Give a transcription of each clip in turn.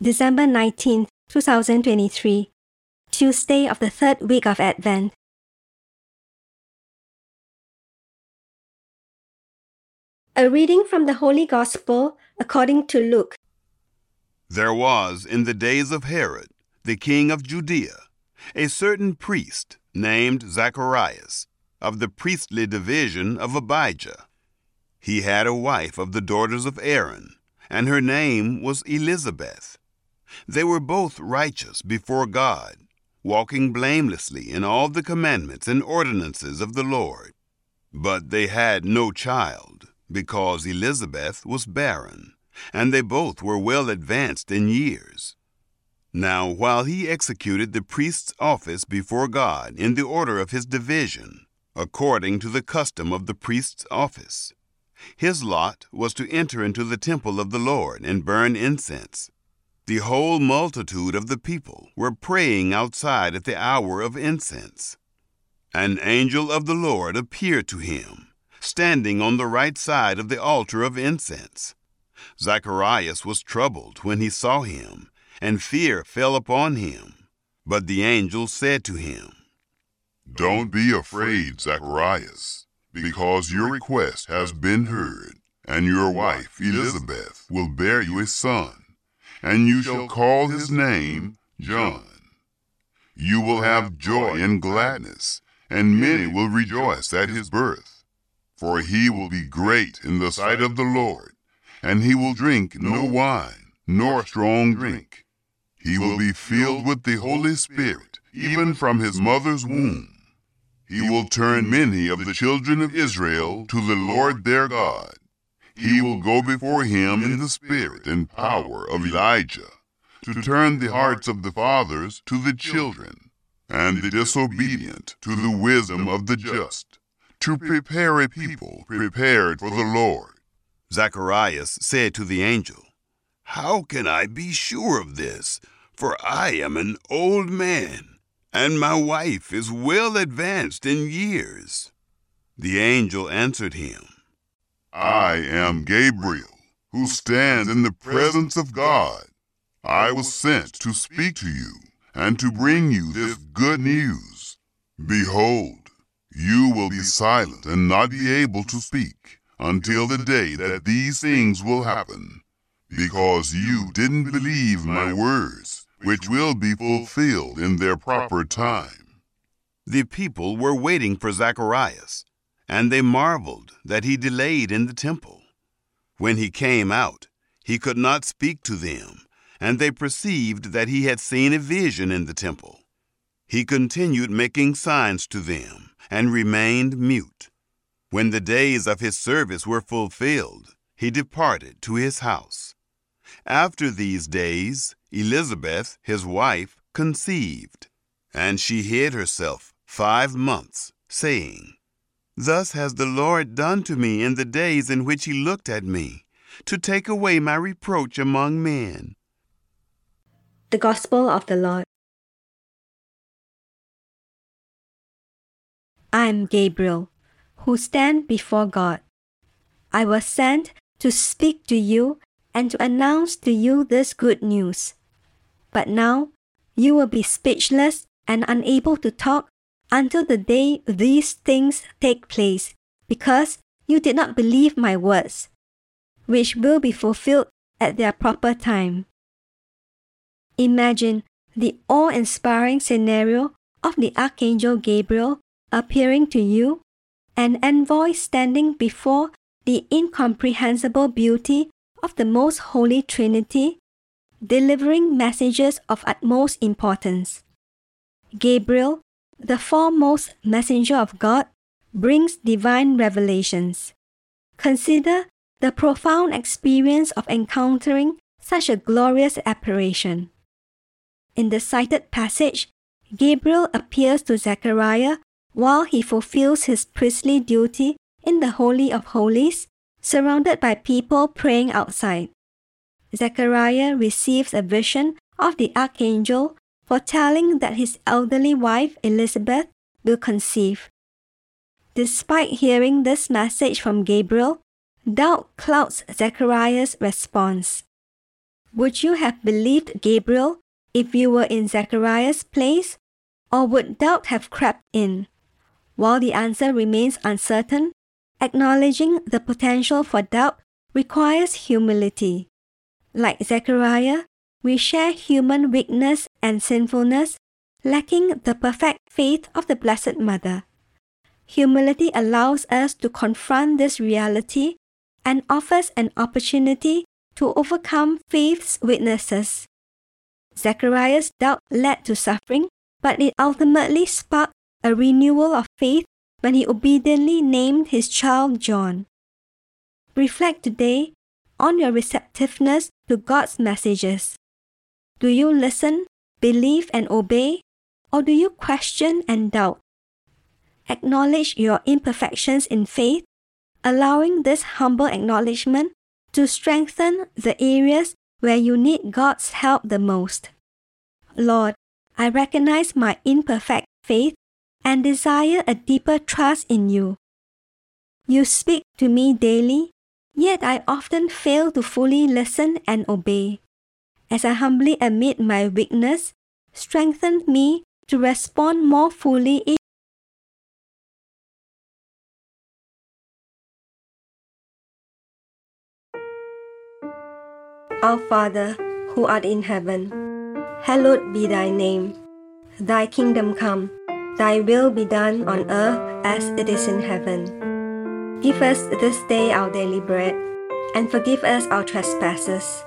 December 19th, 2023, Tuesday of the third week of Advent. A reading from the Holy Gospel according to Luke. There was in the days of Herod, the king of Judea, a certain priest named Zacharias, of the priestly division of Abijah. He had a wife of the daughters of Aaron, and her name was Elizabeth. They were both righteous before God, walking blamelessly in all the commandments and ordinances of the Lord. But they had no child, because Elizabeth was barren, and they both were well advanced in years. Now, while he executed the priest's office before God in the order of his division, according to the custom of the priest's office, his lot was to enter into the temple of the Lord and burn incense. The whole multitude of the people were praying outside at the hour of incense. An angel of the Lord appeared to him, standing on the right side of the altar of incense. Zacharias was troubled when he saw him, and fear fell upon him. But the angel said to him, Don't be afraid, Zacharias, because your request has been heard, and your wife Elizabeth will bear you a son and you shall call his name John. You will have joy and gladness, and many will rejoice at his birth. For he will be great in the sight of the Lord, and he will drink no wine, nor strong drink. He will be filled with the Holy Spirit, even from his mother's womb. He will turn many of the children of Israel to the Lord their God he will go before him in the spirit and power of Elijah, to turn the hearts of the fathers to the children, and the disobedient to the wisdom of the just, to prepare a people prepared for the Lord. Zacharias said to the angel, How can I be sure of this? For I am an old man, and my wife is well advanced in years. The angel answered him, I am Gabriel, who stands in the presence of God. I was sent to speak to you and to bring you this good news. Behold, you will be silent and not be able to speak until the day that these things will happen, because you didn't believe my words, which will be fulfilled in their proper time. The people were waiting for Zacharias and they marveled that he delayed in the temple. When he came out, he could not speak to them, and they perceived that he had seen a vision in the temple. He continued making signs to them, and remained mute. When the days of his service were fulfilled, he departed to his house. After these days, Elizabeth, his wife, conceived, and she hid herself five months, saying, Thus has the Lord done to me in the days in which he looked at me, to take away my reproach among men. The Gospel of the Lord. I am Gabriel, who stand before God. I was sent to speak to you and to announce to you this good news. But now you will be speechless and unable to talk until the day these things take place, because you did not believe my words, which will be fulfilled at their proper time. Imagine the awe inspiring scenario of the Archangel Gabriel appearing to you, an envoy standing before the incomprehensible beauty of the Most Holy Trinity, delivering messages of utmost importance. Gabriel the foremost messenger of God, brings divine revelations. Consider the profound experience of encountering such a glorious apparition. In the cited passage, Gabriel appears to Zechariah while he fulfills his priestly duty in the Holy of Holies, surrounded by people praying outside. Zechariah receives a vision of the archangel foretelling that his elderly wife Elizabeth will conceive. Despite hearing this message from Gabriel, doubt clouds Zechariah's response. Would you have believed Gabriel if you were in Zechariah's place, or would doubt have crept in? While the answer remains uncertain, acknowledging the potential for doubt requires humility. Like Zechariah, we share human weakness and sinfulness, lacking the perfect faith of the Blessed Mother. Humility allows us to confront this reality and offers an opportunity to overcome faith's weaknesses. Zechariah's doubt led to suffering, but it ultimately sparked a renewal of faith when he obediently named his child John. Reflect today on your receptiveness to God's messages. Do you listen, believe, and obey, or do you question and doubt? Acknowledge your imperfections in faith, allowing this humble acknowledgement to strengthen the areas where you need God's help the most. Lord, I recognize my imperfect faith and desire a deeper trust in you. You speak to me daily, yet I often fail to fully listen and obey. As I humbly admit my weakness, strengthen me to respond more fully Our Father, who art in heaven, hallowed be thy name. Thy kingdom come, thy will be done on earth as it is in heaven. Give us this day our daily bread, and forgive us our trespasses,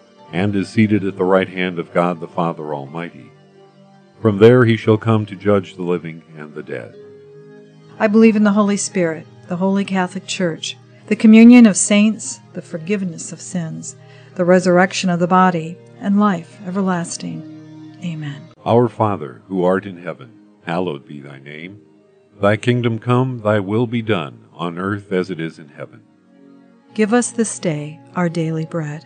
and is seated at the right hand of God the Father Almighty. From there he shall come to judge the living and the dead. I believe in the Holy Spirit, the Holy Catholic Church, the communion of saints, the forgiveness of sins, the resurrection of the body, and life everlasting. Amen. Our Father, who art in heaven, hallowed be thy name. Thy kingdom come, thy will be done, on earth as it is in heaven. Give us this day our daily bread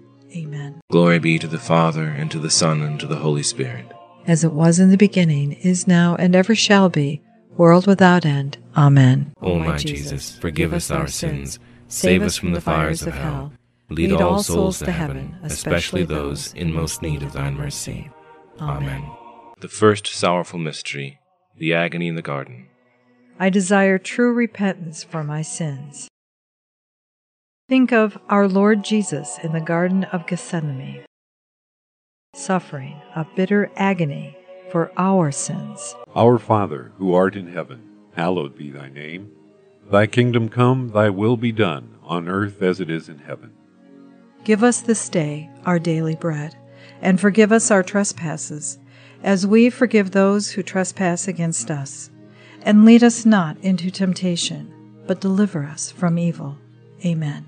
Amen. Glory be to the Father, and to the Son, and to the Holy Spirit. As it was in the beginning, is now, and ever shall be, world without end. Amen. O my Jesus, forgive us our sins, save us from the fires of hell, lead all souls to heaven, especially those in most need of thine mercy. Amen. The first sorrowful mystery, the agony in the garden. I desire true repentance for my sins. Think of our Lord Jesus in the Garden of Gethsemane, suffering a bitter agony for our sins. Our Father, who art in heaven, hallowed be thy name. Thy kingdom come, thy will be done, on earth as it is in heaven. Give us this day our daily bread, and forgive us our trespasses, as we forgive those who trespass against us. And lead us not into temptation, but deliver us from evil. Amen.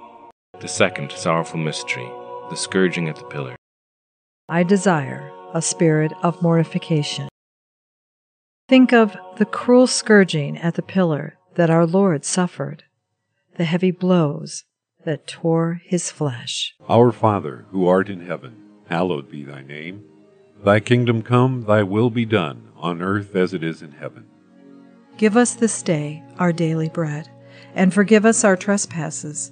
The second sorrowful mystery, the scourging at the pillar. I desire a spirit of mortification. Think of the cruel scourging at the pillar that our Lord suffered, the heavy blows that tore his flesh. Our Father, who art in heaven, hallowed be thy name. Thy kingdom come, thy will be done, on earth as it is in heaven. Give us this day our daily bread, and forgive us our trespasses,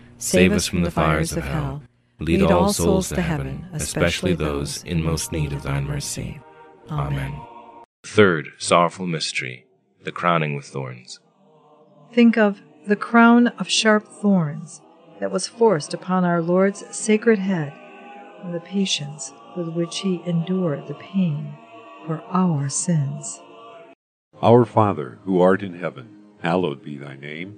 save us from the fires of hell, lead all souls to heaven, especially those in most need of thine mercy. Amen. Third sorrowful mystery, the crowning with thorns. Think of the crown of sharp thorns that was forced upon our Lord's sacred head and the patience with which he endured the pain for our sins. Our Father, who art in heaven, hallowed be thy name.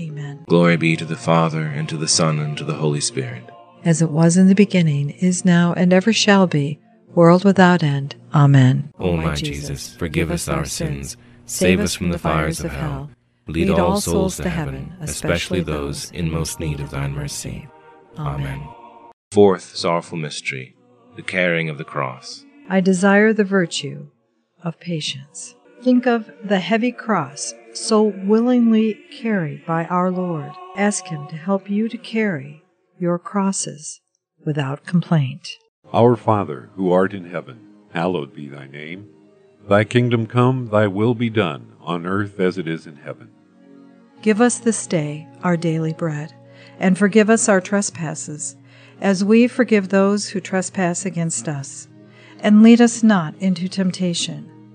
Amen. Glory be to the Father, and to the Son, and to the Holy Spirit. As it was in the beginning, is now, and ever shall be, world without end. Amen. O my Jesus, forgive us our sins, save us from the fires of hell, lead all souls to heaven, especially those in most need of thine mercy. Amen. Fourth sorrowful mystery, the carrying of the cross. I desire the virtue of patience. Think of the heavy cross so willingly carried by our Lord. Ask Him to help you to carry your crosses without complaint. Our Father, who art in heaven, hallowed be thy name. Thy kingdom come, thy will be done, on earth as it is in heaven. Give us this day our daily bread, and forgive us our trespasses, as we forgive those who trespass against us. And lead us not into temptation,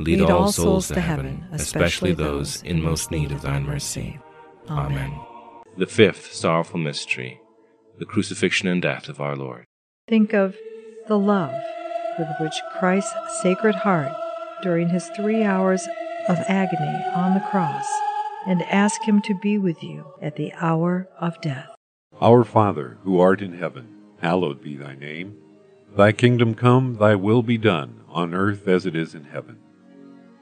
lead all souls to heaven, especially those in most need of thine mercy. Amen. The fifth sorrowful mystery, the crucifixion and death of our Lord. Think of the love with which Christ's Sacred Heart, during his three hours of agony on the cross, and ask him to be with you at the hour of death. Our Father, who art in heaven, hallowed be thy name. Thy kingdom come, thy will be done, on earth as it is in heaven.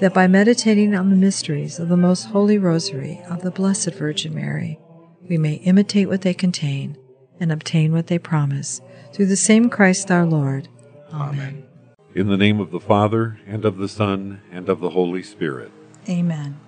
that by meditating on the mysteries of the most holy rosary of the Blessed Virgin Mary, we may imitate what they contain and obtain what they promise, through the same Christ our Lord. Amen. In the name of the Father, and of the Son, and of the Holy Spirit. Amen.